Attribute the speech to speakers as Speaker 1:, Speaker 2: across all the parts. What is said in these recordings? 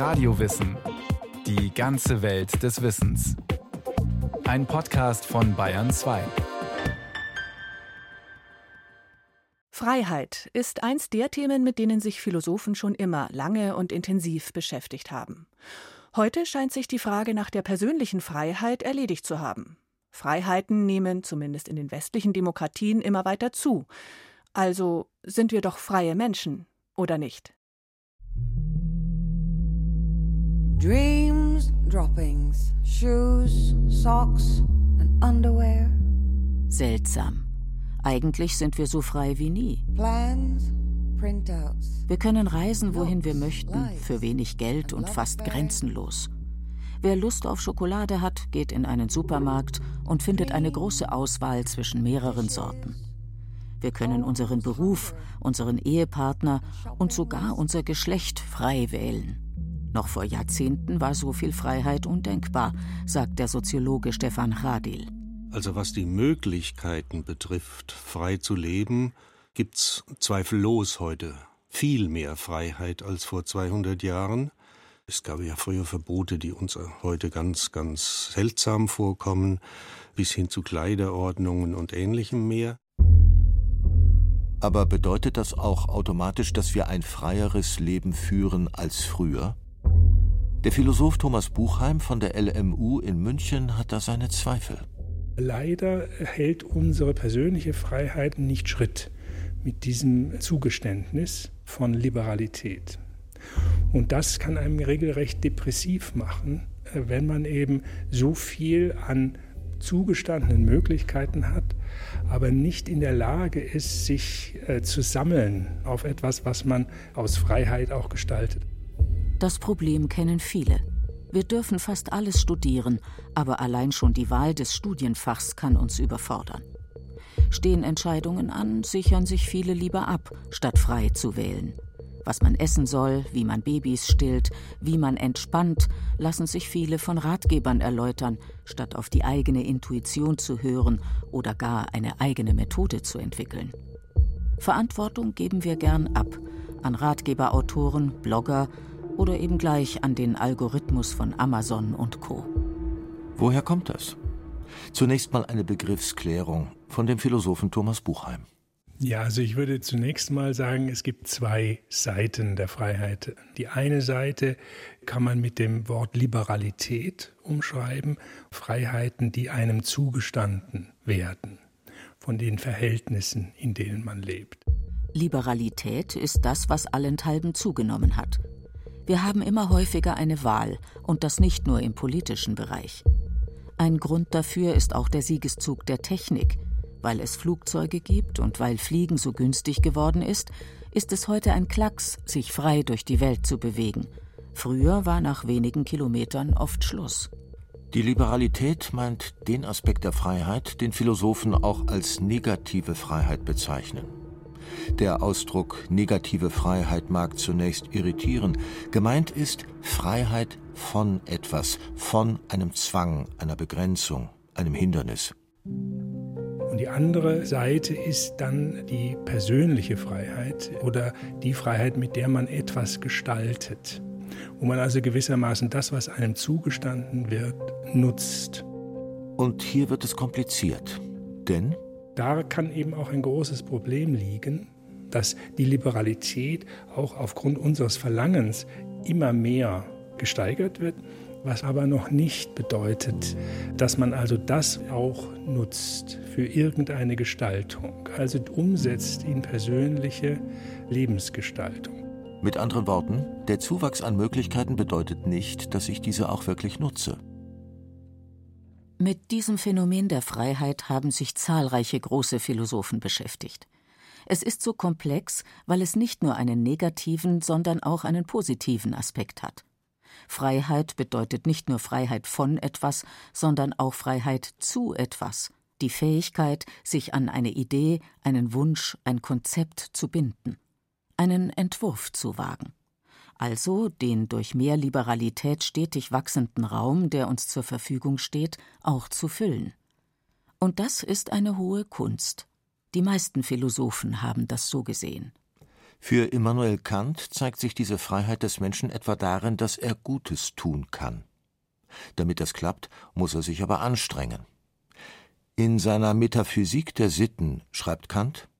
Speaker 1: Radiowissen. Die ganze Welt des Wissens. Ein Podcast von Bayern 2.
Speaker 2: Freiheit ist eins der Themen, mit denen sich Philosophen schon immer lange und intensiv beschäftigt haben. Heute scheint sich die Frage nach der persönlichen Freiheit erledigt zu haben. Freiheiten nehmen, zumindest in den westlichen Demokratien, immer weiter zu. Also sind wir doch freie Menschen, oder nicht?
Speaker 3: Dreams, droppings, shoes, socks and underwear.
Speaker 4: Seltsam. Eigentlich sind wir so frei wie nie.
Speaker 3: Plans, printouts.
Speaker 4: Wir können reisen, wohin wir möchten, für wenig Geld und fast grenzenlos. Wer Lust auf Schokolade hat, geht in einen Supermarkt und findet eine große Auswahl zwischen mehreren Sorten. Wir können unseren Beruf, unseren Ehepartner und sogar unser Geschlecht frei wählen. Noch vor Jahrzehnten war so viel Freiheit undenkbar, sagt der Soziologe Stefan Radil.
Speaker 5: Also was die Möglichkeiten betrifft, frei zu leben, gibt's zweifellos heute viel mehr Freiheit als vor 200 Jahren. Es gab ja früher Verbote, die uns heute ganz, ganz seltsam vorkommen, bis hin zu Kleiderordnungen und ähnlichem mehr.
Speaker 6: Aber bedeutet das auch automatisch, dass wir ein freieres Leben führen als früher? Der Philosoph Thomas Buchheim von der LMU in München hat da seine Zweifel.
Speaker 7: Leider hält unsere persönliche Freiheit nicht Schritt mit diesem Zugeständnis von Liberalität. Und das kann einem regelrecht depressiv machen, äh, wenn man eben so viel an zugestandenen Möglichkeiten hat, aber nicht in der Lage ist, sich äh, zu sammeln auf etwas, was man aus Freiheit auch gestaltet.
Speaker 4: Das Problem kennen viele. Wir dürfen fast alles studieren, aber allein schon die Wahl des Studienfachs kann uns überfordern. Stehen Entscheidungen an, sichern sich viele lieber ab, statt frei zu wählen. Was man essen soll, wie man Babys stillt, wie man entspannt, lassen sich viele von Ratgebern erläutern, statt auf die eigene Intuition zu hören oder gar eine eigene Methode zu entwickeln. Verantwortung geben wir gern ab an Ratgeberautoren, Blogger oder eben gleich an den Algorithmus von Amazon und Co.
Speaker 6: Woher kommt das? Zunächst mal eine Begriffsklärung von dem Philosophen Thomas Buchheim.
Speaker 7: Ja, also ich würde zunächst mal sagen, es gibt zwei Seiten der Freiheit. Die eine Seite kann man mit dem Wort Liberalität umschreiben, Freiheiten, die einem zugestanden werden von den Verhältnissen, in denen man lebt.
Speaker 4: Liberalität ist das, was allenthalben zugenommen hat. Wir haben immer häufiger eine Wahl, und das nicht nur im politischen Bereich. Ein Grund dafür ist auch der Siegeszug der Technik, weil es Flugzeuge gibt und weil Fliegen so günstig geworden ist, ist es heute ein Klacks, sich frei durch die Welt zu bewegen. Früher war nach wenigen Kilometern oft Schluss.
Speaker 6: Die Liberalität meint den Aspekt der Freiheit, den Philosophen auch als negative Freiheit bezeichnen. Der Ausdruck negative Freiheit mag zunächst irritieren. Gemeint ist Freiheit von etwas, von einem Zwang, einer Begrenzung, einem Hindernis.
Speaker 7: Und die andere Seite ist dann die persönliche Freiheit oder die Freiheit, mit der man etwas gestaltet. Wo man also gewissermaßen das, was einem zugestanden wird, nutzt.
Speaker 6: Und hier wird es kompliziert. Denn
Speaker 7: da kann eben auch ein großes Problem liegen, dass die Liberalität auch aufgrund unseres Verlangens immer mehr gesteigert wird was aber noch nicht bedeutet, dass man also das auch nutzt für irgendeine Gestaltung, also umsetzt in persönliche Lebensgestaltung.
Speaker 6: Mit anderen Worten, der Zuwachs an Möglichkeiten bedeutet nicht, dass ich diese auch wirklich nutze.
Speaker 4: Mit diesem Phänomen der Freiheit haben sich zahlreiche große Philosophen beschäftigt. Es ist so komplex, weil es nicht nur einen negativen, sondern auch einen positiven Aspekt hat. Freiheit bedeutet nicht nur Freiheit von etwas, sondern auch Freiheit zu etwas, die Fähigkeit, sich an eine Idee, einen Wunsch, ein Konzept zu binden, einen Entwurf zu wagen. Also den durch mehr Liberalität stetig wachsenden Raum, der uns zur Verfügung steht, auch zu füllen. Und das ist eine hohe Kunst. Die meisten Philosophen haben das so gesehen.
Speaker 6: Für Immanuel Kant zeigt sich diese Freiheit des Menschen etwa darin, dass er Gutes tun kann. Damit das klappt, muss er sich aber anstrengen. In seiner Metaphysik der Sitten schreibt Kant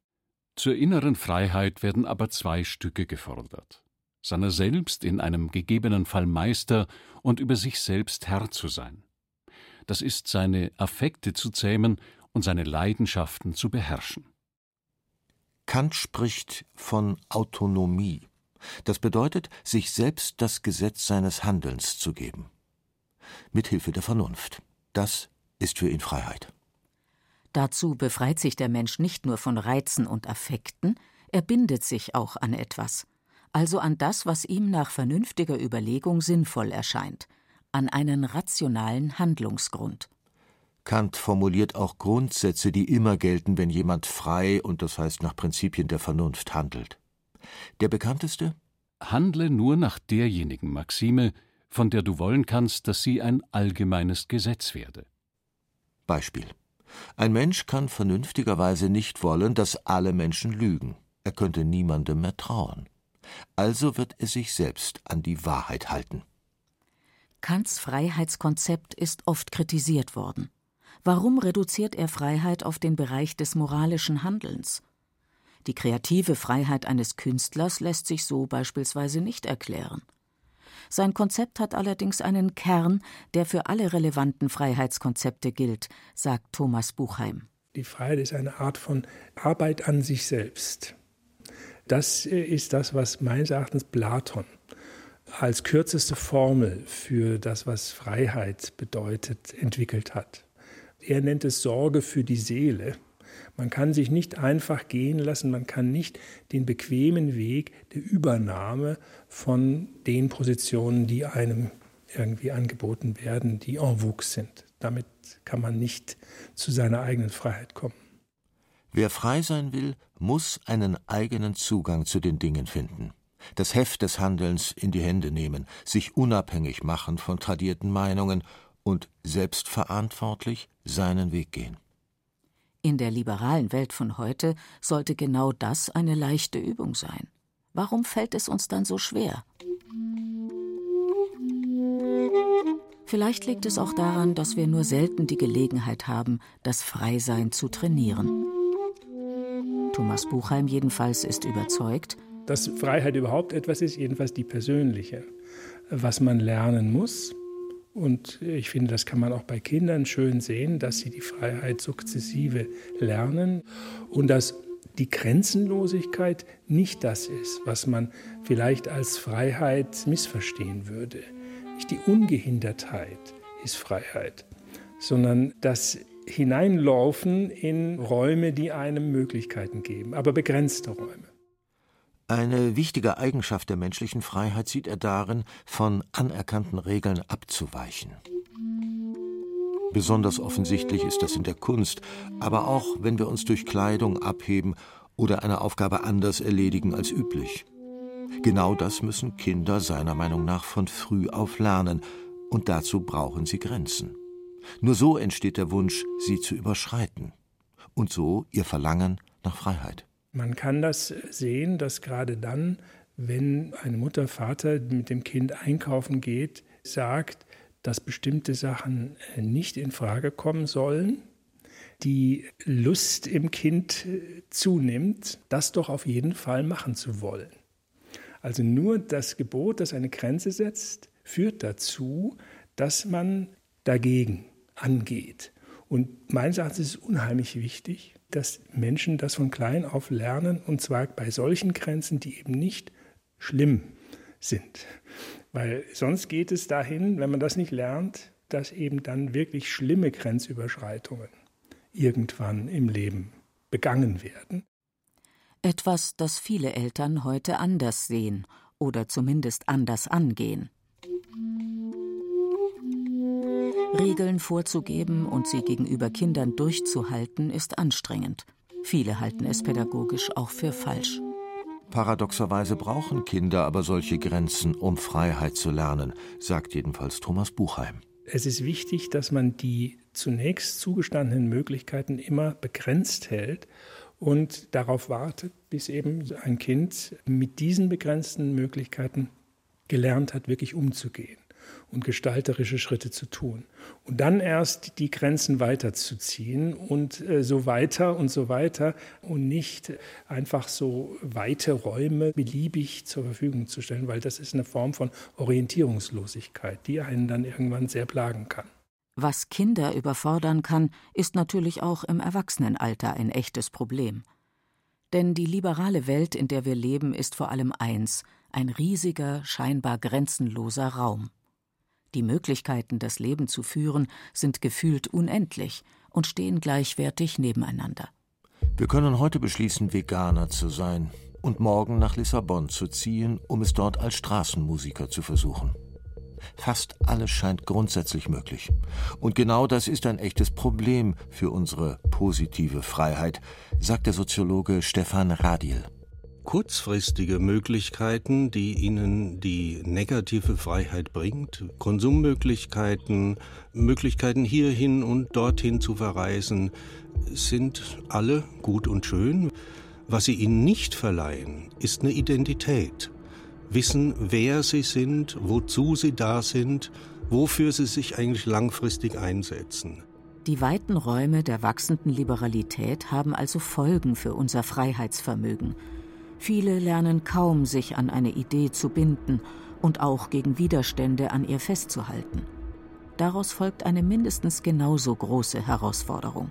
Speaker 8: Zur inneren Freiheit werden aber zwei Stücke gefordert seiner selbst in einem gegebenen Fall Meister und über sich selbst Herr zu sein. Das ist seine Affekte zu zähmen und seine Leidenschaften zu beherrschen.
Speaker 6: Kant spricht von Autonomie. Das bedeutet, sich selbst das Gesetz seines Handelns zu geben. Mit Hilfe der Vernunft. Das ist für ihn Freiheit.
Speaker 4: Dazu befreit sich der Mensch nicht nur von Reizen und Affekten, er bindet sich auch an etwas, also an das, was ihm nach vernünftiger Überlegung sinnvoll erscheint, an einen rationalen Handlungsgrund.
Speaker 6: Kant formuliert auch Grundsätze, die immer gelten, wenn jemand frei und das heißt nach Prinzipien der Vernunft handelt. Der bekannteste?
Speaker 8: Handle nur nach derjenigen Maxime, von der du wollen kannst, dass sie ein allgemeines Gesetz werde.
Speaker 6: Beispiel. Ein Mensch kann vernünftigerweise nicht wollen, dass alle Menschen lügen. Er könnte niemandem mehr trauen. Also wird er sich selbst an die Wahrheit halten.
Speaker 4: Kants Freiheitskonzept ist oft kritisiert worden. Warum reduziert er Freiheit auf den Bereich des moralischen Handelns? Die kreative Freiheit eines Künstlers lässt sich so beispielsweise nicht erklären. Sein Konzept hat allerdings einen Kern, der für alle relevanten Freiheitskonzepte gilt, sagt Thomas Buchheim.
Speaker 7: Die Freiheit ist eine Art von Arbeit an sich selbst. Das ist das, was meines Erachtens Platon als kürzeste Formel für das, was Freiheit bedeutet, entwickelt hat. Er nennt es Sorge für die Seele. Man kann sich nicht einfach gehen lassen, man kann nicht den bequemen Weg der Übernahme von den Positionen, die einem irgendwie angeboten werden, die en vogue sind. Damit kann man nicht zu seiner eigenen Freiheit kommen.
Speaker 6: Wer frei sein will, muss einen eigenen Zugang zu den Dingen finden, das Heft des Handelns in die Hände nehmen, sich unabhängig machen von tradierten Meinungen und selbstverantwortlich seinen Weg gehen.
Speaker 4: In der liberalen Welt von heute sollte genau das eine leichte Übung sein. Warum fällt es uns dann so schwer? Vielleicht liegt es auch daran, dass wir nur selten die Gelegenheit haben, das Freisein zu trainieren. Thomas Buchheim jedenfalls ist überzeugt,
Speaker 7: dass Freiheit überhaupt etwas ist, jedenfalls die persönliche, was man lernen muss. Und ich finde, das kann man auch bei Kindern schön sehen, dass sie die Freiheit sukzessive lernen und dass die Grenzenlosigkeit nicht das ist, was man vielleicht als Freiheit missverstehen würde. Nicht die Ungehindertheit ist Freiheit, sondern das hineinlaufen in Räume, die einem Möglichkeiten geben, aber begrenzte Räume.
Speaker 6: Eine wichtige Eigenschaft der menschlichen Freiheit sieht er darin, von anerkannten Regeln abzuweichen. Besonders offensichtlich ist das in der Kunst, aber auch wenn wir uns durch Kleidung abheben oder eine Aufgabe anders erledigen als üblich. Genau das müssen Kinder seiner Meinung nach von früh auf lernen, und dazu brauchen sie Grenzen. Nur so entsteht der Wunsch, sie zu überschreiten und so ihr Verlangen nach Freiheit.
Speaker 7: Man kann das sehen, dass gerade dann, wenn eine Mutter, Vater mit dem Kind einkaufen geht, sagt, dass bestimmte Sachen nicht in Frage kommen sollen, die Lust im Kind zunimmt, das doch auf jeden Fall machen zu wollen. Also nur das Gebot, das eine Grenze setzt, führt dazu, dass man dagegen angeht. Und meines Erachtens ist es unheimlich wichtig, dass Menschen das von klein auf lernen, und zwar bei solchen Grenzen, die eben nicht schlimm sind. Weil sonst geht es dahin, wenn man das nicht lernt, dass eben dann wirklich schlimme Grenzüberschreitungen irgendwann im Leben begangen werden.
Speaker 4: Etwas, das viele Eltern heute anders sehen oder zumindest anders angehen. Regeln vorzugeben und sie gegenüber Kindern durchzuhalten, ist anstrengend. Viele halten es pädagogisch auch für falsch.
Speaker 6: Paradoxerweise brauchen Kinder aber solche Grenzen, um Freiheit zu lernen, sagt jedenfalls Thomas Buchheim.
Speaker 7: Es ist wichtig, dass man die zunächst zugestandenen Möglichkeiten immer begrenzt hält und darauf wartet, bis eben ein Kind mit diesen begrenzten Möglichkeiten gelernt hat, wirklich umzugehen und gestalterische Schritte zu tun. Und dann erst die Grenzen weiterzuziehen und äh, so weiter und so weiter und nicht einfach so weite Räume beliebig zur Verfügung zu stellen, weil das ist eine Form von Orientierungslosigkeit, die einen dann irgendwann sehr plagen kann.
Speaker 4: Was Kinder überfordern kann, ist natürlich auch im Erwachsenenalter ein echtes Problem. Denn die liberale Welt, in der wir leben, ist vor allem eins ein riesiger, scheinbar grenzenloser Raum. Die Möglichkeiten, das Leben zu führen, sind gefühlt unendlich und stehen gleichwertig nebeneinander.
Speaker 6: Wir können heute beschließen, Veganer zu sein und morgen nach Lissabon zu ziehen, um es dort als Straßenmusiker zu versuchen. Fast alles scheint grundsätzlich möglich. Und genau das ist ein echtes Problem für unsere positive Freiheit, sagt der Soziologe Stefan Radil
Speaker 5: kurzfristige Möglichkeiten, die ihnen die negative Freiheit bringt, Konsummöglichkeiten, Möglichkeiten hierhin und dorthin zu verreisen, sind alle gut und schön. Was sie ihnen nicht verleihen, ist eine Identität. Wissen, wer sie sind, wozu sie da sind, wofür sie sich eigentlich langfristig einsetzen.
Speaker 4: Die weiten Räume der wachsenden Liberalität haben also Folgen für unser Freiheitsvermögen. Viele lernen kaum, sich an eine Idee zu binden und auch gegen Widerstände an ihr festzuhalten. Daraus folgt eine mindestens genauso große Herausforderung.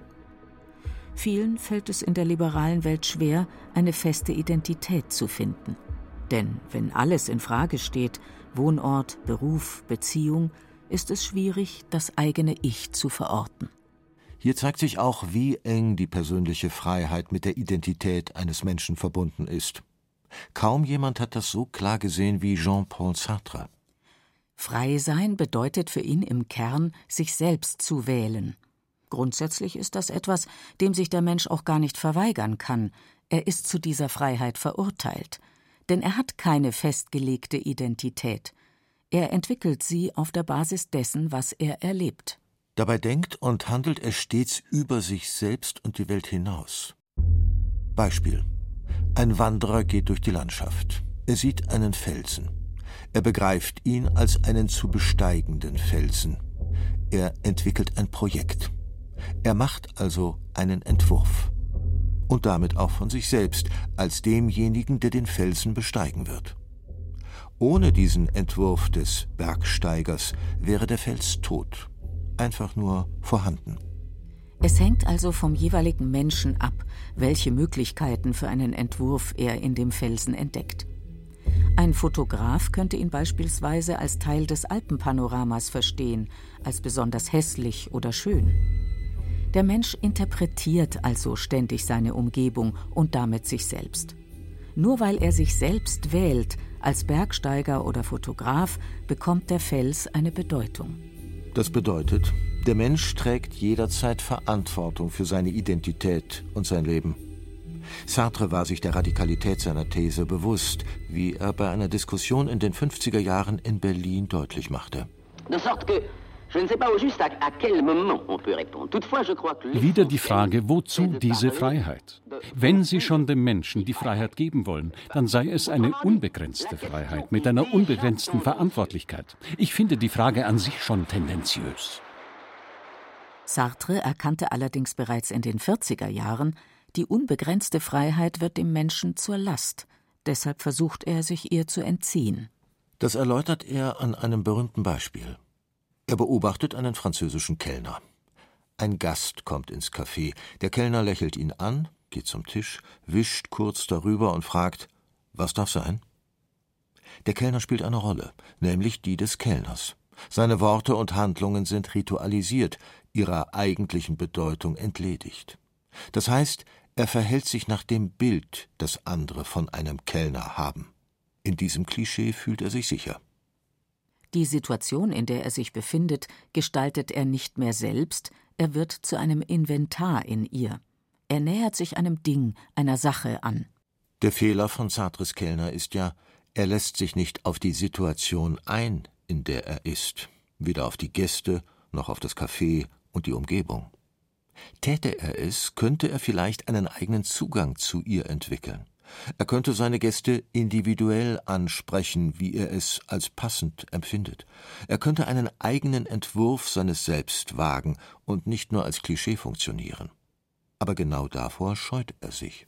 Speaker 4: Vielen fällt es in der liberalen Welt schwer, eine feste Identität zu finden. Denn wenn alles in Frage steht, Wohnort, Beruf, Beziehung, ist es schwierig, das eigene Ich zu verorten.
Speaker 6: Hier zeigt sich auch, wie eng die persönliche Freiheit mit der Identität eines Menschen verbunden ist. Kaum jemand hat das so klar gesehen wie Jean-Paul Sartre.
Speaker 4: Frei sein bedeutet für ihn im Kern, sich selbst zu wählen. Grundsätzlich ist das etwas, dem sich der Mensch auch gar nicht verweigern kann. Er ist zu dieser Freiheit verurteilt. Denn er hat keine festgelegte Identität. Er entwickelt sie auf der Basis dessen, was er erlebt.
Speaker 6: Dabei denkt und handelt er stets über sich selbst und die Welt hinaus. Beispiel. Ein Wanderer geht durch die Landschaft. Er sieht einen Felsen. Er begreift ihn als einen zu besteigenden Felsen. Er entwickelt ein Projekt. Er macht also einen Entwurf. Und damit auch von sich selbst, als demjenigen, der den Felsen besteigen wird. Ohne diesen Entwurf des Bergsteigers wäre der Fels tot einfach nur vorhanden.
Speaker 4: Es hängt also vom jeweiligen Menschen ab, welche Möglichkeiten für einen Entwurf er in dem Felsen entdeckt. Ein Fotograf könnte ihn beispielsweise als Teil des Alpenpanoramas verstehen, als besonders hässlich oder schön. Der Mensch interpretiert also ständig seine Umgebung und damit sich selbst. Nur weil er sich selbst wählt, als Bergsteiger oder Fotograf, bekommt der Fels eine Bedeutung.
Speaker 6: Das bedeutet, der Mensch trägt jederzeit Verantwortung für seine Identität und sein Leben. Sartre war sich der Radikalität seiner These bewusst, wie er bei einer Diskussion in den 50er Jahren in Berlin deutlich machte. De sorte que
Speaker 8: wieder die Frage, wozu diese Freiheit? Wenn Sie schon dem Menschen die Freiheit geben wollen, dann sei es eine unbegrenzte Freiheit mit einer unbegrenzten Verantwortlichkeit. Ich finde die Frage an sich schon tendenziös.
Speaker 4: Sartre erkannte allerdings bereits in den 40er Jahren, die unbegrenzte Freiheit wird dem Menschen zur Last. Deshalb versucht er, sich ihr zu entziehen.
Speaker 6: Das erläutert er an einem berühmten Beispiel. Er beobachtet einen französischen Kellner. Ein Gast kommt ins Café. Der Kellner lächelt ihn an, geht zum Tisch, wischt kurz darüber und fragt: Was darf sein? Der Kellner spielt eine Rolle, nämlich die des Kellners. Seine Worte und Handlungen sind ritualisiert, ihrer eigentlichen Bedeutung entledigt. Das heißt, er verhält sich nach dem Bild, das andere von einem Kellner haben. In diesem Klischee fühlt er sich sicher.
Speaker 4: Die Situation, in der er sich befindet, gestaltet er nicht mehr selbst, er wird zu einem Inventar in ihr. Er nähert sich einem Ding, einer Sache an.
Speaker 6: Der Fehler von Sartres Kellner ist ja, er lässt sich nicht auf die Situation ein, in der er ist, weder auf die Gäste noch auf das Café und die Umgebung. Täte er es, könnte er vielleicht einen eigenen Zugang zu ihr entwickeln. Er könnte seine Gäste individuell ansprechen, wie er es als passend empfindet. Er könnte einen eigenen Entwurf seines Selbst wagen und nicht nur als Klischee funktionieren. Aber genau davor scheut er sich.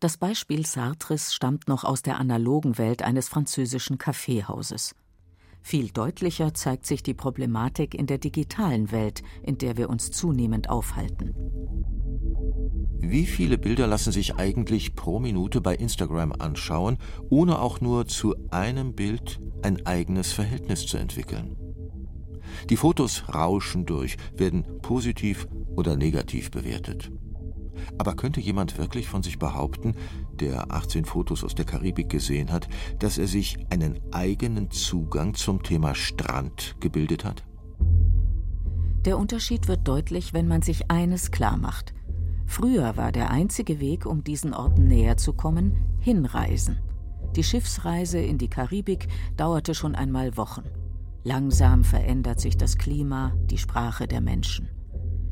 Speaker 4: Das Beispiel Sartres stammt noch aus der analogen Welt eines französischen Kaffeehauses. Viel deutlicher zeigt sich die Problematik in der digitalen Welt, in der wir uns zunehmend aufhalten.
Speaker 6: Wie viele Bilder lassen sich eigentlich pro Minute bei Instagram anschauen, ohne auch nur zu einem Bild ein eigenes Verhältnis zu entwickeln? Die Fotos rauschen durch, werden positiv oder negativ bewertet. Aber könnte jemand wirklich von sich behaupten, der 18 Fotos aus der Karibik gesehen hat, dass er sich einen eigenen Zugang zum Thema Strand gebildet hat?
Speaker 4: Der Unterschied wird deutlich, wenn man sich eines klar macht. Früher war der einzige Weg, um diesen Orten näher zu kommen, hinreisen. Die Schiffsreise in die Karibik dauerte schon einmal Wochen. Langsam verändert sich das Klima, die Sprache der Menschen.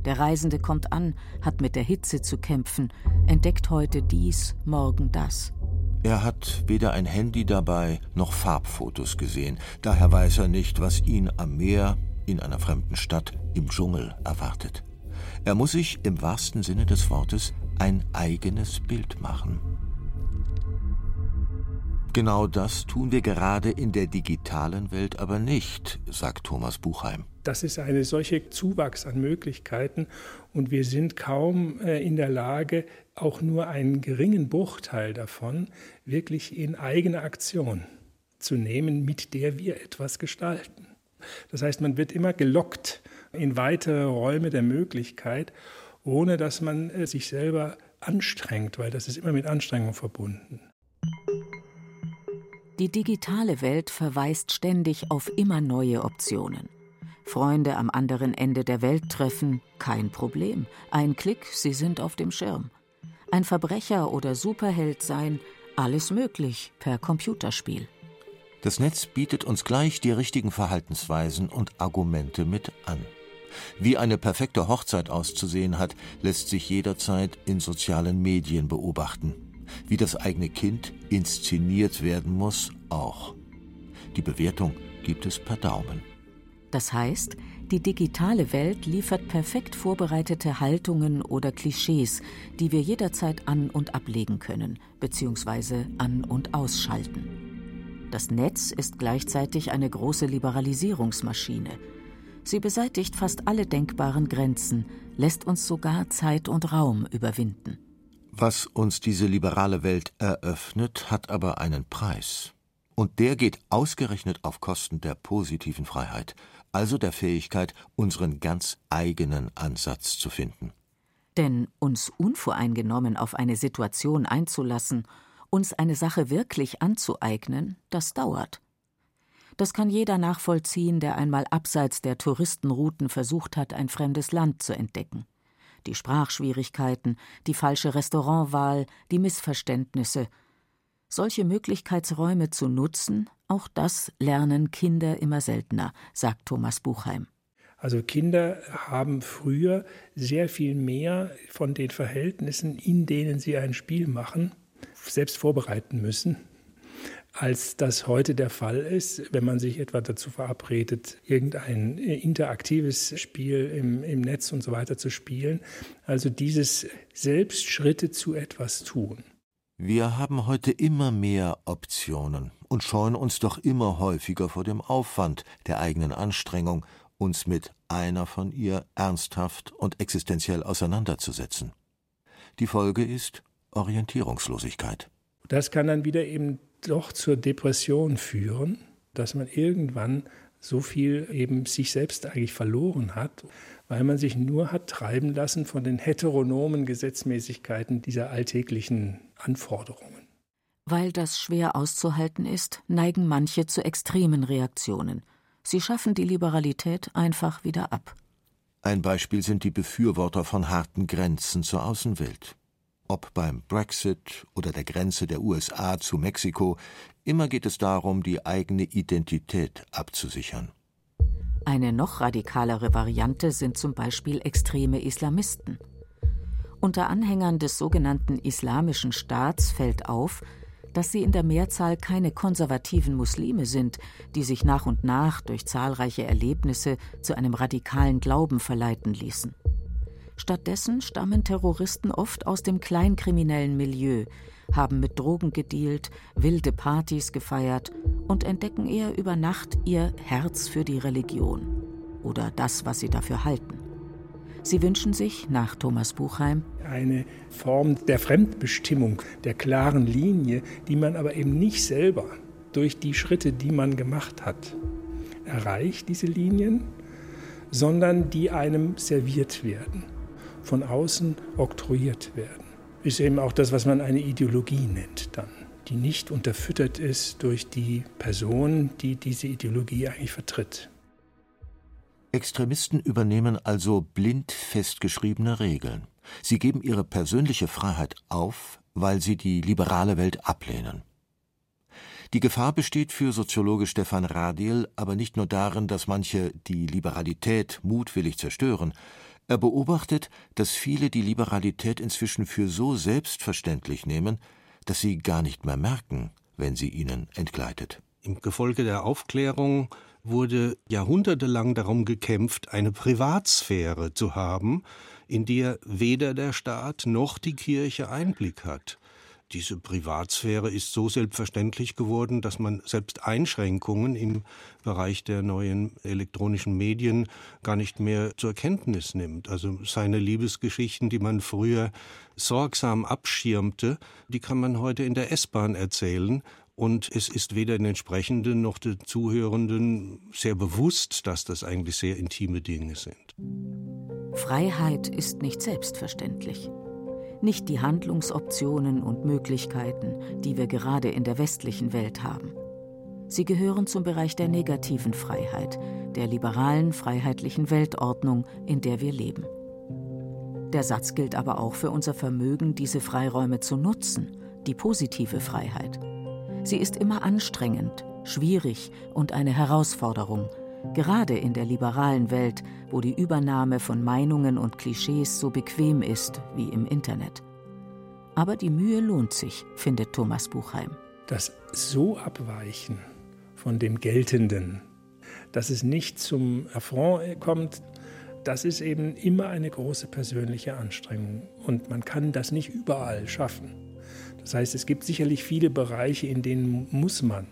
Speaker 4: Der Reisende kommt an, hat mit der Hitze zu kämpfen, entdeckt heute dies, morgen das.
Speaker 6: Er hat weder ein Handy dabei noch Farbfotos gesehen, daher weiß er nicht, was ihn am Meer, in einer fremden Stadt, im Dschungel erwartet. Er muss sich im wahrsten Sinne des Wortes ein eigenes Bild machen. Genau das tun wir gerade in der digitalen Welt aber nicht, sagt Thomas Buchheim.
Speaker 7: Das ist eine solche Zuwachs an Möglichkeiten und wir sind kaum äh, in der Lage, auch nur einen geringen Bruchteil davon wirklich in eigene Aktion zu nehmen, mit der wir etwas gestalten. Das heißt, man wird immer gelockt in weitere Räume der Möglichkeit, ohne dass man äh, sich selber anstrengt, weil das ist immer mit Anstrengung verbunden.
Speaker 4: Die digitale Welt verweist ständig auf immer neue Optionen. Freunde am anderen Ende der Welt treffen, kein Problem. Ein Klick, sie sind auf dem Schirm. Ein Verbrecher oder Superheld sein, alles möglich per Computerspiel.
Speaker 6: Das Netz bietet uns gleich die richtigen Verhaltensweisen und Argumente mit an. Wie eine perfekte Hochzeit auszusehen hat, lässt sich jederzeit in sozialen Medien beobachten. Wie das eigene Kind inszeniert werden muss, auch. Die Bewertung gibt es per Daumen.
Speaker 4: Das heißt, die digitale Welt liefert perfekt vorbereitete Haltungen oder Klischees, die wir jederzeit an und ablegen können bzw. an und ausschalten. Das Netz ist gleichzeitig eine große Liberalisierungsmaschine. Sie beseitigt fast alle denkbaren Grenzen, lässt uns sogar Zeit und Raum überwinden.
Speaker 6: Was uns diese liberale Welt eröffnet, hat aber einen Preis. Und der geht ausgerechnet auf Kosten der positiven Freiheit, also der Fähigkeit, unseren ganz eigenen Ansatz zu finden.
Speaker 4: Denn uns unvoreingenommen auf eine Situation einzulassen, uns eine Sache wirklich anzueignen, das dauert. Das kann jeder nachvollziehen, der einmal abseits der Touristenrouten versucht hat, ein fremdes Land zu entdecken. Die Sprachschwierigkeiten, die falsche Restaurantwahl, die Missverständnisse. Solche Möglichkeitsräume zu nutzen, auch das lernen Kinder immer seltener, sagt Thomas Buchheim.
Speaker 7: Also Kinder haben früher sehr viel mehr von den Verhältnissen, in denen sie ein Spiel machen, selbst vorbereiten müssen, als das heute der Fall ist, wenn man sich etwa dazu verabredet, irgendein interaktives Spiel im, im Netz und so weiter zu spielen. Also dieses Selbstschritte zu etwas tun.
Speaker 6: Wir haben heute immer mehr Optionen und scheuen uns doch immer häufiger vor dem Aufwand der eigenen Anstrengung, uns mit einer von ihr ernsthaft und existenziell auseinanderzusetzen. Die Folge ist Orientierungslosigkeit.
Speaker 7: Das kann dann wieder eben doch zur Depression führen, dass man irgendwann so viel eben sich selbst eigentlich verloren hat, weil man sich nur hat treiben lassen von den heteronomen Gesetzmäßigkeiten dieser alltäglichen Anforderungen.
Speaker 4: Weil das schwer auszuhalten ist, neigen manche zu extremen Reaktionen. Sie schaffen die Liberalität einfach wieder ab.
Speaker 6: Ein Beispiel sind die Befürworter von harten Grenzen zur Außenwelt. Ob beim Brexit oder der Grenze der USA zu Mexiko, immer geht es darum, die eigene Identität abzusichern.
Speaker 4: Eine noch radikalere Variante sind zum Beispiel extreme Islamisten. Unter Anhängern des sogenannten Islamischen Staats fällt auf, dass sie in der Mehrzahl keine konservativen Muslime sind, die sich nach und nach durch zahlreiche Erlebnisse zu einem radikalen Glauben verleiten ließen. Stattdessen stammen Terroristen oft aus dem kleinkriminellen Milieu, haben mit Drogen gedealt, wilde Partys gefeiert und entdecken eher über Nacht ihr Herz für die Religion oder das, was sie dafür halten. Sie wünschen sich, nach Thomas Buchheim,
Speaker 7: eine Form der Fremdbestimmung, der klaren Linie, die man aber eben nicht selber durch die Schritte, die man gemacht hat, erreicht, diese Linien, sondern die einem serviert werden, von außen oktroyiert werden. Ist eben auch das, was man eine Ideologie nennt dann, die nicht unterfüttert ist durch die Person, die diese Ideologie eigentlich vertritt.
Speaker 6: Extremisten übernehmen also blind festgeschriebene Regeln. Sie geben ihre persönliche Freiheit auf, weil sie die liberale Welt ablehnen. Die Gefahr besteht für Soziologe Stefan Radiel aber nicht nur darin, dass manche die Liberalität mutwillig zerstören. Er beobachtet, dass viele die Liberalität inzwischen für so selbstverständlich nehmen, dass sie gar nicht mehr merken, wenn sie ihnen entgleitet.
Speaker 5: Im Gefolge der Aufklärung wurde jahrhundertelang darum gekämpft, eine Privatsphäre zu haben, in der weder der Staat noch die Kirche Einblick hat. Diese Privatsphäre ist so selbstverständlich geworden, dass man selbst Einschränkungen im Bereich der neuen elektronischen Medien gar nicht mehr zur Kenntnis nimmt. Also seine Liebesgeschichten, die man früher sorgsam abschirmte, die kann man heute in der S-Bahn erzählen und es ist weder den Entsprechenden noch den Zuhörenden sehr bewusst, dass das eigentlich sehr intime Dinge sind.
Speaker 4: Freiheit ist nicht selbstverständlich. Nicht die Handlungsoptionen und Möglichkeiten, die wir gerade in der westlichen Welt haben. Sie gehören zum Bereich der negativen Freiheit, der liberalen freiheitlichen Weltordnung, in der wir leben. Der Satz gilt aber auch für unser Vermögen, diese Freiräume zu nutzen, die positive Freiheit. Sie ist immer anstrengend, schwierig und eine Herausforderung, gerade in der liberalen Welt, wo die Übernahme von Meinungen und Klischees so bequem ist wie im Internet. Aber die Mühe lohnt sich, findet Thomas Buchheim.
Speaker 7: Das so abweichen von dem Geltenden, dass es nicht zum Affront kommt, das ist eben immer eine große persönliche Anstrengung. Und man kann das nicht überall schaffen. Das heißt, es gibt sicherlich viele Bereiche, in denen muss man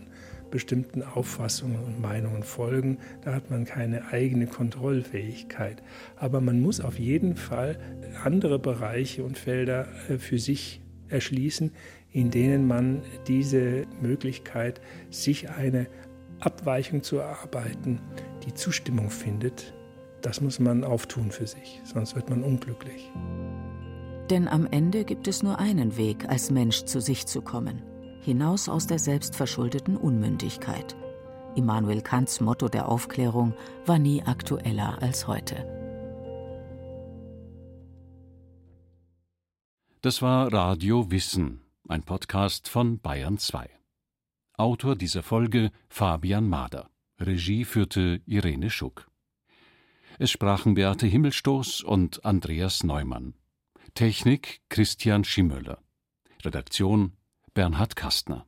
Speaker 7: bestimmten Auffassungen und Meinungen folgen. Da hat man keine eigene Kontrollfähigkeit. Aber man muss auf jeden Fall andere Bereiche und Felder äh, für sich erschließen, in denen man diese Möglichkeit, sich eine Abweichung zu erarbeiten, die Zustimmung findet, das muss man auftun für sich, sonst wird man unglücklich.
Speaker 4: Denn am Ende gibt es nur einen Weg, als Mensch zu sich zu kommen, hinaus aus der selbstverschuldeten Unmündigkeit. Immanuel Kants Motto der Aufklärung war nie aktueller als heute.
Speaker 8: Das war Radio Wissen, ein Podcast von Bayern 2. Autor dieser Folge Fabian Mader. Regie führte Irene Schuck. Es sprachen Beate Himmelstoß und Andreas Neumann. Technik Christian Schimmöller. Redaktion Bernhard Kastner